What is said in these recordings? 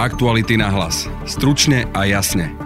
Aktuality na hlas. Stručne a jasne.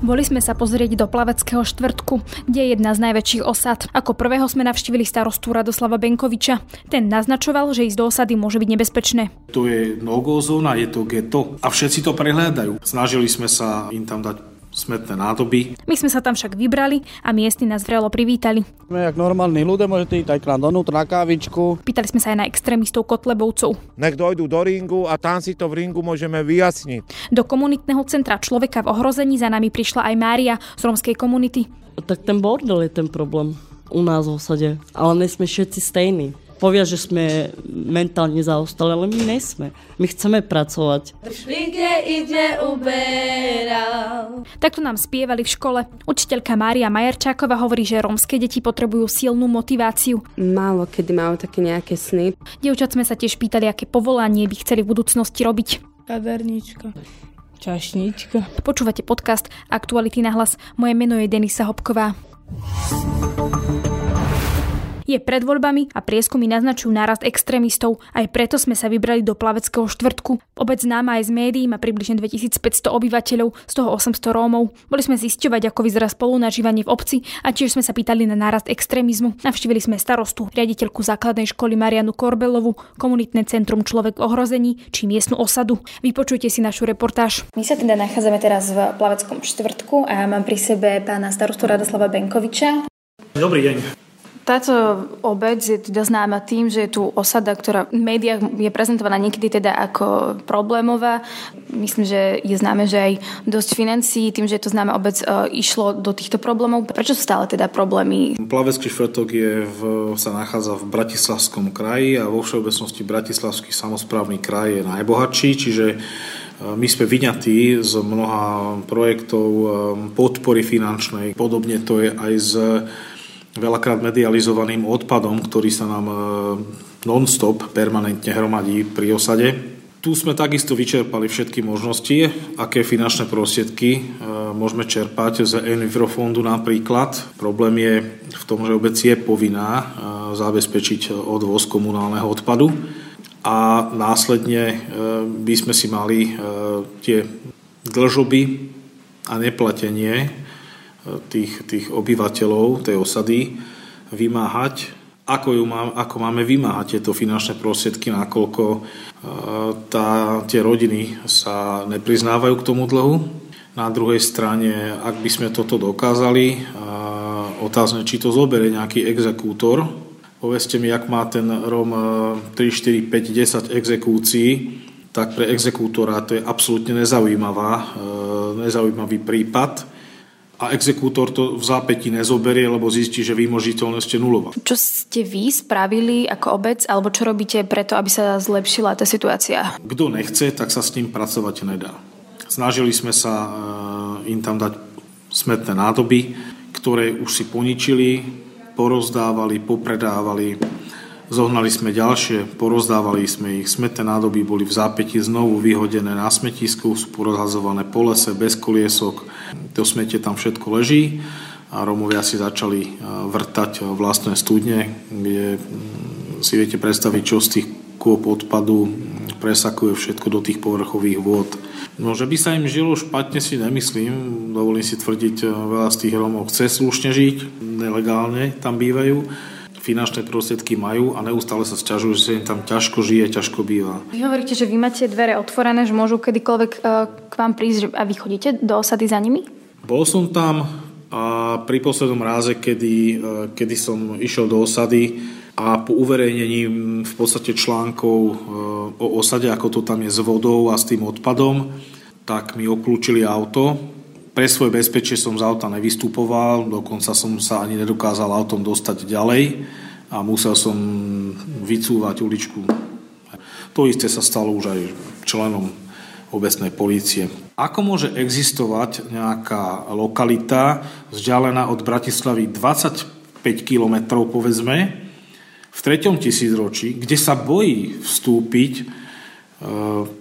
Boli sme sa pozrieť do Plaveckého štvrtku, kde je jedna z najväčších osad. Ako prvého sme navštívili starostu Radoslava Benkoviča. Ten naznačoval, že ísť do osady môže byť nebezpečné. To je zóna, je to geto a všetci to prehľadajú. Snažili sme sa im tam dať smetné nádoby. My sme sa tam však vybrali a miestni nás vrelo privítali. Sme jak normálni ľudia, môžete ísť aj k nám donútra na kávičku. Pýtali sme sa aj na extrémistov Kotlebovcov. Nech dojdú do ringu a tam si to v ringu môžeme vyjasniť. Do komunitného centra človeka v ohrození za nami prišla aj Mária z romskej komunity. Tak ten bordel je ten problém u nás v osade, ale nesme všetci stejní povia, že sme mentálne zaostali, ale my nesme. My chceme pracovať. ide uberal. Takto nám spievali v škole. Učiteľka Mária Majerčáková hovorí, že rómske deti potrebujú silnú motiváciu. Málo kedy majú také nejaké sny. Dievčat sme sa tiež pýtali, aké povolanie by chceli v budúcnosti robiť. Kaderníčka. Čašnička. Počúvate podcast Aktuality na hlas. Moje meno je Denisa Hopková. Je pred voľbami a prieskumy naznačujú nárast extrémistov. Aj preto sme sa vybrali do Plaveckého štvrtku. Obec známa aj z médií má približne 2500 obyvateľov, z toho 800 Rómov. Boli sme zisťovať, ako vyzerá spolunažívanie v obci a tiež sme sa pýtali na nárast extrémizmu. Navštívili sme starostu, riaditeľku základnej školy Marianu Korbelovu, komunitné centrum Človek v ohrození či miestnu osadu. Vypočujte si našu reportáž. My sa teda nachádzame teraz v Plaveckom štvrtku a mám pri sebe pána starostu Radoslava Benkoviča. Dobrý deň. Táto obec je teda známa tým, že je tu osada, ktorá v médiách je prezentovaná niekedy teda ako problémová. Myslím, že je známe, že aj dosť financií, tým, že je to známa obec, e, išlo do týchto problémov. Prečo sú stále teda problémy? Plavecký štvrtok je v, sa nachádza v Bratislavskom kraji a vo všeobecnosti Bratislavský samozprávny kraj je najbohatší, čiže e, my sme vyňatí z mnoha projektov e, podpory finančnej. Podobne to je aj z veľakrát medializovaným odpadom, ktorý sa nám e, non-stop permanentne hromadí pri osade. Tu sme takisto vyčerpali všetky možnosti, aké finančné prostriedky e, môžeme čerpať z Envirofondu napríklad. Problém je v tom, že obec je povinná e, zabezpečiť odvoz komunálneho odpadu a následne by sme si mali tie dlžoby a neplatenie tých, tých obyvateľov tej osady vymáhať, ako, ju má, ako máme vymáhať tieto finančné prostriedky, nakoľko e, tá, tie rodiny sa nepriznávajú k tomu dlhu. Na druhej strane, ak by sme toto dokázali, e, otázne, či to zoberie nejaký exekútor. Povedzte mi, ak má ten Rom 3, 4, 5, 10 exekúcií, tak pre exekútora to je absolútne nezaujímavá, e, nezaujímavý prípad a exekútor to v zápäti nezoberie, lebo zistí, že výmožiteľnosť je nulová. Čo ste vy spravili ako obec, alebo čo robíte preto, aby sa zlepšila tá situácia? Kto nechce, tak sa s ním pracovať nedá. Snažili sme sa eh, im tam dať smetné nádoby, ktoré už si poničili, porozdávali, popredávali, Zohnali sme ďalšie, porozdávali sme ich. Smetné nádoby boli v zápäti znovu vyhodené na smetisku, sú porozhazované po lese, bez koliesok. To smete tam všetko leží a Romovia si začali e, vrtať vlastné studne, kde mm, si viete predstaviť, čo z tých kôp odpadu presakuje všetko do tých povrchových vôd. No, že by sa im žilo špatne si nemyslím, dovolím si tvrdiť, e, veľa z tých Romov chce slušne žiť, nelegálne tam bývajú, finančné prostriedky majú a neustále sa sťažujú, že sa im tam ťažko žije, ťažko býva. Vy hovoríte, že vy máte dvere otvorené, že môžu kedykoľvek e, k vám prísť a vy chodíte do osady za nimi? Bol som tam a pri poslednom ráze, kedy, e, kedy som išiel do osady a po uverejnení v podstate článkov e, o osade, ako to tam je s vodou a s tým odpadom, tak mi oklúčili auto, pre svoje bezpečie som z auta nevystupoval, dokonca som sa ani nedokázal autom dostať ďalej a musel som vycúvať uličku. To isté sa stalo už aj členom obecnej polície. Ako môže existovať nejaká lokalita vzdialená od Bratislavy 25 km, povedzme, v treťom tisícročí, kde sa bojí vstúpiť e,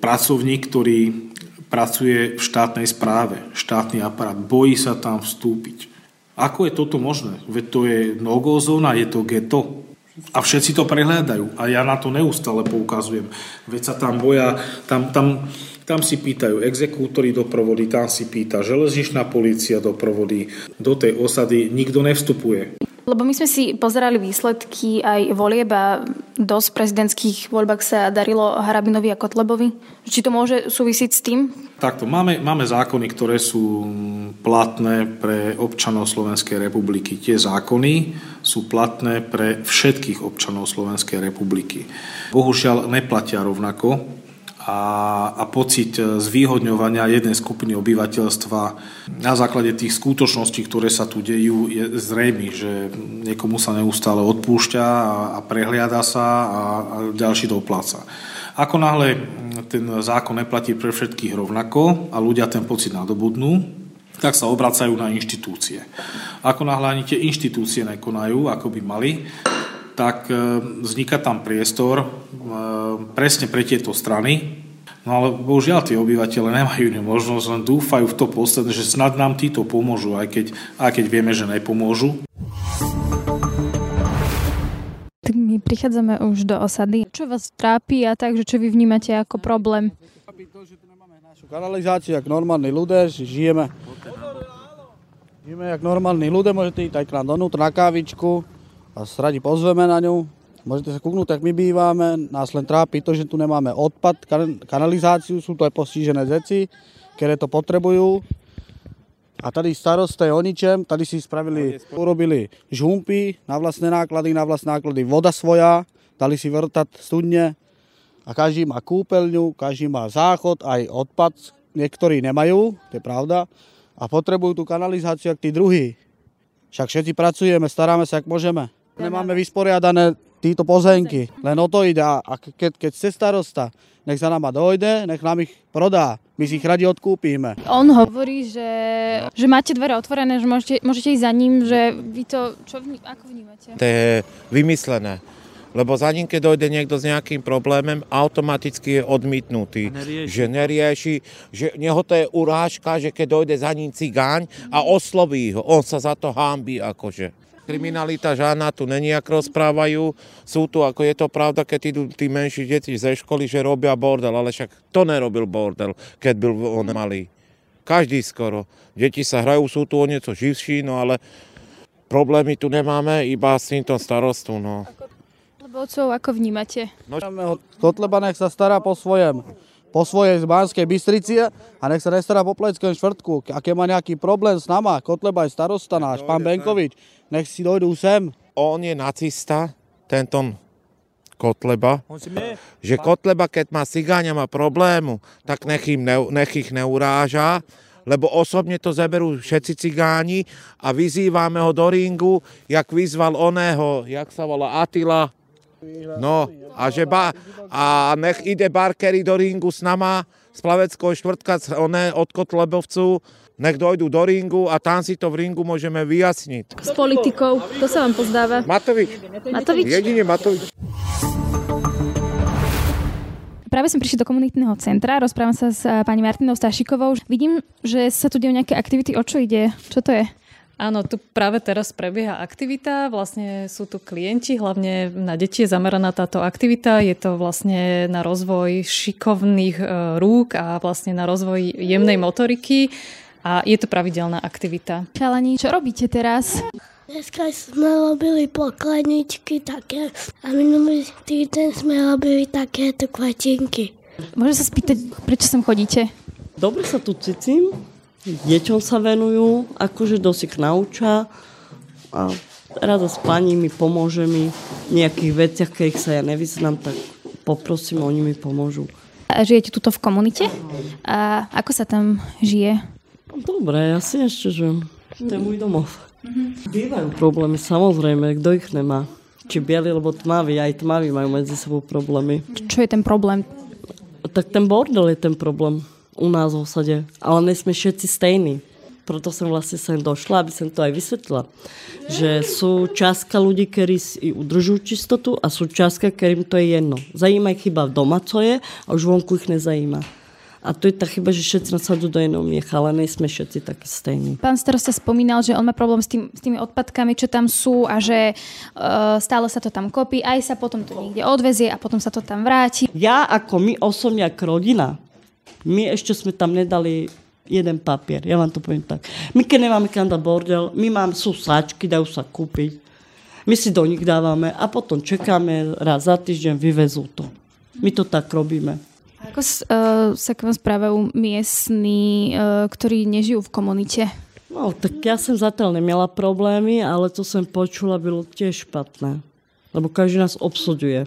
pracovník, ktorý pracuje v štátnej správe, štátny aparát, bojí sa tam vstúpiť. Ako je toto možné? Veď to je no zóna, je to geto. A všetci to prehľadajú. A ja na to neustále poukazujem. Veď sa tam boja, tam, tam, tam si pýtajú exekútory doprovody, tam si pýta železničná policia doprovody. Do tej osady nikto nevstupuje. Lebo my sme si pozerali výsledky aj volieb a dosť prezidentských voľbách sa darilo Harabinovi a Kotlebovi. Či to môže súvisiť s tým? Takto, máme, máme zákony, ktoré sú platné pre občanov Slovenskej republiky. Tie zákony sú platné pre všetkých občanov Slovenskej republiky. Bohužiaľ neplatia rovnako a, a pocit zvýhodňovania jednej skupiny obyvateľstva na základe tých skutočností, ktoré sa tu dejú, je zrejmy, že niekomu sa neustále odpúšťa a, a prehliada sa a, a ďalší dopláca. Ako náhle ten zákon neplatí pre všetkých rovnako a ľudia ten pocit nadobudnú, tak sa obracajú na inštitúcie. Ako náhle ani tie inštitúcie nekonajú, ako by mali, tak e, vzniká tam priestor e, presne pre tieto strany. No ale bohužiaľ tie obyvateľe nemajú inú možnosť, len dúfajú v to posledné, že snad nám títo pomôžu, aj keď, aj keď vieme, že nepomôžu. Tak my prichádzame už do osady. Čo vás trápi a tak, že čo vy vnímate ako problém? Našu kanalizáciu, jak normálni ľudia, žijeme. Žijeme jak normálni ľudia, môžete ísť aj k nám donútra na kávičku, vás radi pozveme na ňu. Môžete sa kúknúť, ak my bývame. Nás len trápi to, že tu nemáme odpad, kanalizáciu, sú to aj postižené zeci, ktoré to potrebujú. A tady starosta je o ničem, tady si spravili, urobili žumpy na vlastné náklady, na vlastné náklady voda svoja, dali si vrtať studne a každý má kúpeľňu, každý má záchod, aj odpad, niektorí nemajú, to je pravda, a potrebujú tú kanalizáciu, ak tí druhí. Však všetci pracujeme, staráme sa, ak môžeme. Nemáme vysporiadané títo pozemky. Len o to ide. A keď, keď chce starosta, nech sa nám dojde, nech nám ich prodá. My si ich radi odkúpime. On hovorí, že, že máte dvere otvorené, že môžete, môžete ísť za ním, že vy to, čo ako vnímate? To je vymyslené. Lebo za ním, keď dojde niekto s nejakým problémom, automaticky je odmitnutý. Nerieši. Že nerieši, že neho to je urážka, že keď dojde za ním cigáň a osloví ho, on sa za to hámbi akože. Kriminalita žádna tu není, ako rozprávajú. Sú tu, ako je to pravda, keď idú tí menší deti ze školy, že robia bordel, ale však to nerobil bordel, keď byl on malý. Každý skoro. Deti sa hrajú, sú tu o niečo živší, no ale problémy tu nemáme, iba s týmto starostu. No. Vodcov, ako vnímate? No, Kotleba nech sa stará po svojem po svojej z Banskej Bystrici a nech sa nestará po Pleckom štvrtku. Aké má nejaký problém s nama, Kotleba je starosta náš, pán Benkovič, nech si dojdú sem. On je nacista, tento Kotleba, že Kotleba, keď má cigáňa má problému, tak nech, im ne, nech ich neuráža, lebo osobne to zaberú všetci cigáni a vyzývame ho do ringu, jak vyzval oného, jak sa volá Atila, No a, že ba, a nech ide Barkery do ringu s nama, z plaveckého štvrtka one, od Kotlebovcu, nech dojdú do ringu a tam si to v ringu môžeme vyjasniť. S politikou, to sa vám pozdáva. Matovič. Matovič? Jedine Matovič. Práve som prišli do komunitného centra, rozprávam sa s eh, pani Martinou Stašikovou. Vidím, že sa tu dejú nejaké aktivity. O čo ide? Čo to je? Áno, tu práve teraz prebieha aktivita, vlastne sú tu klienti, hlavne na deti je zameraná táto aktivita, je to vlastne na rozvoj šikovných e, rúk a vlastne na rozvoj jemnej motoriky a je to pravidelná aktivita. Chalani, čo robíte teraz? Dneska sme robili pokladničky také a minulý týždeň sme robili takéto kvatinky. Môžem sa spýtať, prečo sem chodíte? Dobre sa tu cítim, deťom sa venujú, akože dosť naučia a rada s pani mi pomôže mi v nejakých veciach, keď sa ja nevyznám, tak poprosím, oni mi pomôžu. A žijete tuto v komunite? A ako sa tam žije? Dobre, ja si ešte žijem. To je môj domov. Mm-hmm. Bývajú problémy, samozrejme, kto ich nemá. Či bieli, alebo tmaví, aj tmaví majú medzi sebou problémy. Čo je ten problém? Tak ten bordel je ten problém u nás v osade. Ale my sme všetci stejní. Proto som vlastne sem došla, aby som to aj vysvetlila. Že sú častka ľudí, ktorí si udržujú čistotu a sú častka, ktorým to je jedno. Zajíma ich chyba doma, co je a už vonku ich nezajíma. A to je tá chyba, že všetci nasadú do jedného miecha, ale nejsme všetci takí stejní. Pán starosta spomínal, že on má problém s, tým, s tými odpadkami, čo tam sú a že uh, stále sa to tam kopí, aj sa potom to niekde odvezie a potom sa to tam vráti. Ja ako my osobne, ako rodina, my ešte sme tam nedali jeden papier, ja vám to poviem tak. My keď nemáme kam dať bordel, my máme, sú sáčky, dajú sa kúpiť. My si do nich dávame a potom čekáme raz za týždeň, vyvezú to. My to tak robíme. Ako uh, sa k vám správajú miestni, uh, ktorí nežijú v komunite? No, tak ja som zatiaľ nemala problémy, ale to som počula, bylo tiež špatné. Lebo každý nás obsuduje.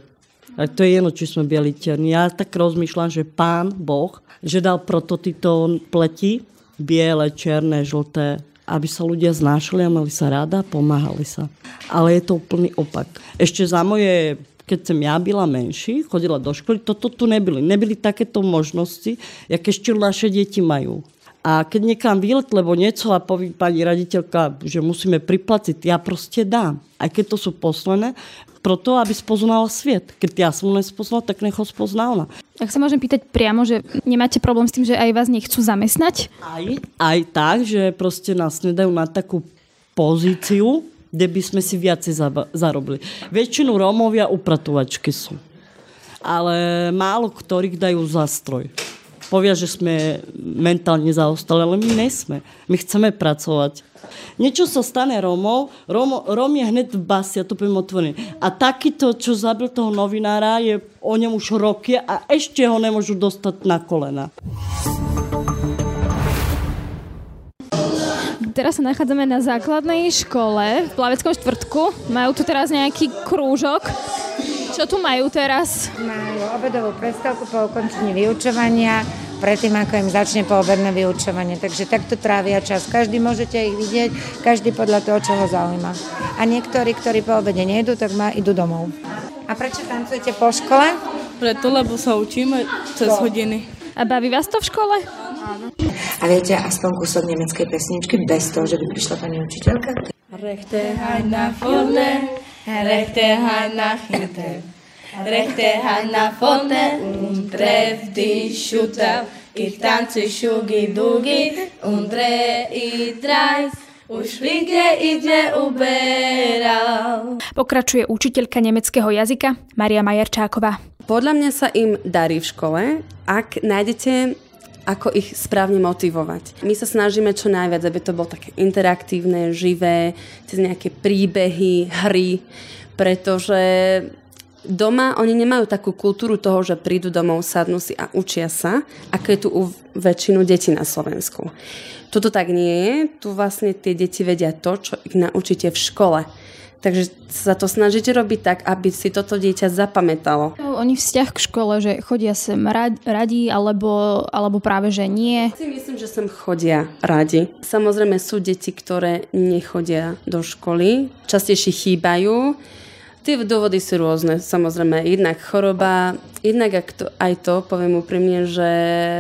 To je jedno, či sme bieli černí. Ja tak rozmýšľam, že pán Boh, že dal proto títo pleti, biele, černé, žlté, aby sa ľudia znášali a mali sa rada a pomáhali sa. Ale je to úplný opak. Ešte za moje keď som ja byla menší, chodila do školy, toto tu nebyli. Nebyli takéto možnosti, jak ešte naše deti majú. A keď niekam výlet, lebo niečo a povie pani raditeľka, že musíme priplatiť, ja proste dám. Aj keď to sú poslené, proto, aby spoznala svet. Keď ja som len spoznala, tak nech ho spoznala. Ak sa môžem pýtať priamo, že nemáte problém s tým, že aj vás nechcú zamestnať? Aj, aj tak, že proste nás nedajú na takú pozíciu, kde by sme si viacej zarobili. Väčšinu Rómovia upratovačky sú. Ale málo ktorých dajú zastroj. Povia, že sme mentálne zaostali, ale my nesme. My chceme pracovať. Niečo sa stane Rómov, Róm, Róm je hneď v basi, ja to poviem otvorený. A takýto, čo zabil toho novinára, je o ňom už roky a ešte ho nemôžu dostať na kolena. Teraz sa nachádzame na základnej škole v Plaveckom štvrtku. Majú tu teraz nejaký krúžok. Čo tu majú teraz? Majú obedovú prestávku po ukončení vyučovania, predtým ako im začne poobedné vyučovanie. Takže takto trávia čas. Každý môžete ich vidieť, každý podľa toho, čo ho zaujíma. A niektorí, ktorí po obede nejdu, tak ma idú domov. A prečo tancujete po škole? Preto, lebo sa učíme cez hodiny. A baví vás to v škole? A viete aspoň kúsok nemeckej pesničky bez toho, že by prišla pani učiteľka? Rechte na vorne, rechte na hinten. Rechte na vorne und treff die Shooter. Ich tanze Shugi Dugi und dreh i dreis. Už nikde ide uberal. Pokračuje učiteľka nemeckého jazyka Maria Majerčáková. Podľa mňa sa im darí v škole, ak nájdete ako ich správne motivovať. My sa snažíme čo najviac, aby to bolo také interaktívne, živé, cez nejaké príbehy, hry, pretože doma oni nemajú takú kultúru toho, že prídu domov, sadnú si a učia sa, ako je tu u väčšinu detí na Slovensku. Toto tak nie je. Tu vlastne tie deti vedia to, čo ich naučíte v škole. Takže sa to snažíte robiť tak, aby si toto dieťa zapamätalo. Oni vzťah k škole, že chodia sem radi, alebo, alebo práve, že nie? Si myslím, že sem chodia radi. Samozrejme sú deti, ktoré nechodia do školy, častejšie chýbajú. Tie dôvody sú rôzne, samozrejme. Jednak choroba, jednak aj to, poviem úprimne, že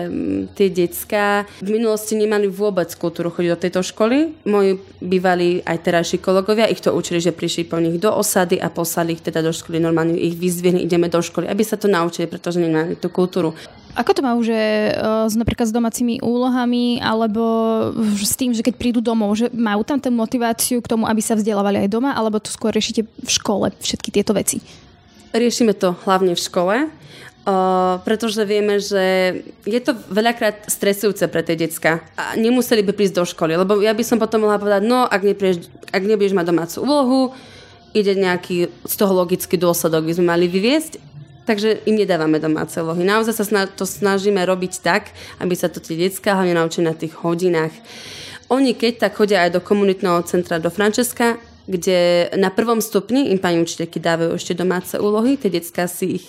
mm, tie decka v minulosti nemali vôbec kultúru chodiť do tejto školy. Moji bývali aj terajší kolegovia, ich to učili, že prišli po nich do osady a poslali ich teda do školy. Normálne ich vyzvihli, ideme do školy, aby sa to naučili, pretože nemali tú kultúru. Ako to majú, že uh, napríklad s domácimi úlohami alebo s tým, že keď prídu domov, že majú tam tú motiváciu k tomu, aby sa vzdelávali aj doma, alebo to skôr riešite v škole všetky tieto veci? Riešime to hlavne v škole, uh, pretože vieme, že je to veľakrát stresujúce pre tie decka a nemuseli by prísť do školy, lebo ja by som potom mohla povedať, no ak, neprieš, ak nebudeš mať domácu úlohu, ide nejaký z toho logický dôsledok, by sme mali vyviesť takže im nedávame domáce úlohy. Naozaj sa to snažíme robiť tak, aby sa to tie detská hlavne naučili na tých hodinách. Oni keď tak chodia aj do komunitného centra do Frančeska, kde na prvom stupni im pani učiteľky dávajú ešte domáce úlohy, tie detská si ich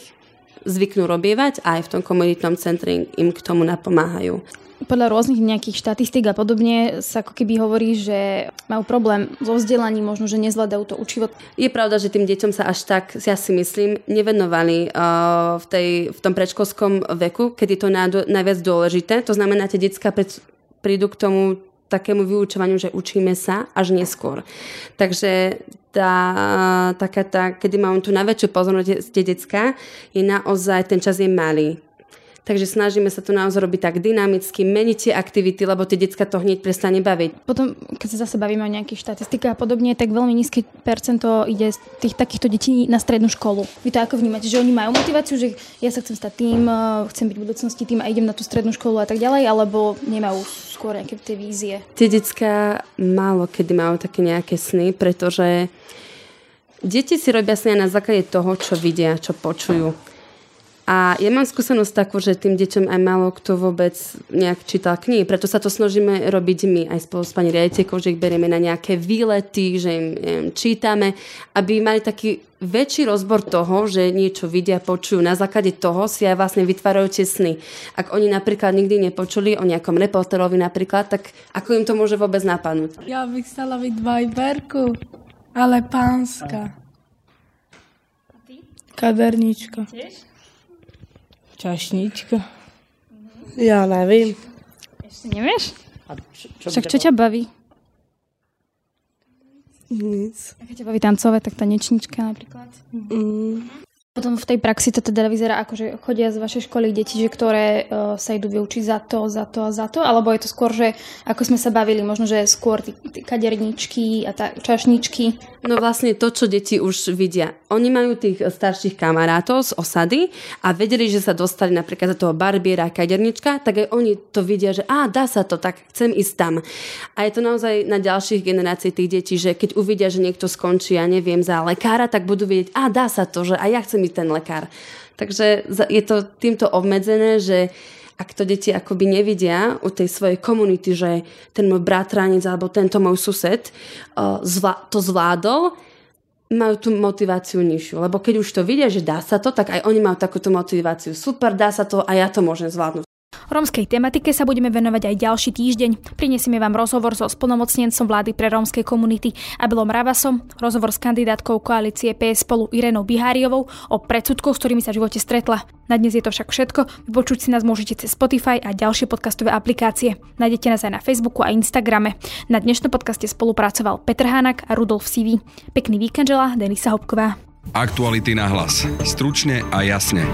zvyknú robievať a aj v tom komunitnom centre im k tomu napomáhajú podľa rôznych nejakých štatistík a podobne sa ako keby hovorí, že majú problém so vzdelaním, možno, že nezvládajú to učivo. Je pravda, že tým deťom sa až tak, ja si myslím, nevenovali uh, v, tej, v tom predškolskom veku, keď je to najviac dôležité. To znamená, tie detská prídu k tomu takému vyučovaniu, že učíme sa až neskôr. Takže tá, taká tá, kedy mám tu najväčšiu pozornosť tie detská, je naozaj, ten čas je malý Takže snažíme sa to naozaj robiť tak dynamicky, meniť tie aktivity, lebo tie decka to hneď prestane baviť. Potom, keď sa zase bavíme o nejakých štatistikách a podobne, tak veľmi nízke percento ide z tých takýchto detí na strednú školu. Vy to ako vnímate, že oni majú motiváciu, že ja sa chcem stať tým, eh, chcem byť v budúcnosti tým a idem na tú strednú školu a tak ďalej, alebo nemajú skôr nejaké tie vízie? Tie decka málo kedy majú také nejaké sny, pretože deti si robia sny na základe toho, čo vidia, čo počujú. A ja mám skúsenosť takú, že tým deťom aj málo kto vôbec nejak čítal knihy, preto sa to snažíme robiť my aj spolu s pani riaditeľkou, že ich berieme na nejaké výlety, že im neviem, čítame, aby mali taký väčší rozbor toho, že niečo vidia, počujú. Na základe toho si aj vlastne vytvárajú tie sny. Ak oni napríklad nikdy nepočuli o nejakom reporterovi napríklad, tak ako im to môže vôbec napadnúť? Ja bych chcela byť vajberku, ale pánska. A ty? Kadernička. Tiež? Čašníčka. Ja nevím. Ešte nevieš? A čo, čo Však čo ťa baví? Nic. Keď ťa baví tancovať, tak tanečnička napríklad. Mm. Potom v tej praxi to teda vyzerá ako, že chodia z vašej školy deti, že ktoré uh, sa idú vyučiť za to, za to a za to, alebo je to skôr, že ako sme sa bavili, možno, že skôr tí, tí kaderničky a tá, čašničky. No vlastne to, čo deti už vidia. Oni majú tých starších kamarátov z osady a vedeli, že sa dostali napríklad za toho barbiera a kadernička, tak aj oni to vidia, že á, dá sa to, tak chcem ísť tam. A je to naozaj na ďalších generácií tých detí, že keď uvidia, že niekto skončí, ja neviem, za lekára, tak budú vedieť, á, dá sa to, že aj ja chcem ten lekár. Takže je to týmto obmedzené, že ak to deti akoby nevidia u tej svojej komunity, že ten môj bratranec alebo tento môj sused to zvládol, majú tú motiváciu nižšiu. Lebo keď už to vidia, že dá sa to, tak aj oni majú takúto motiváciu. Super, dá sa to a ja to môžem zvládnuť. Rómskej tematike sa budeme venovať aj ďalší týždeň. Prinesieme vám rozhovor so splnomocnencom vlády pre rómskej komunity Abelom Ravasom, rozhovor s kandidátkou koalície PS spolu Irenou Biháriovou o predsudkoch, s ktorými sa v živote stretla. Na dnes je to však všetko. Vypočuť si nás môžete cez Spotify a ďalšie podcastové aplikácie. Nájdete nás aj na Facebooku a Instagrame. Na dnešnom podcaste spolupracoval Petr Hának a Rudolf Sivi. Pekný víkend želá Denisa Hopková. Aktuality na hlas. Stručne a jasne.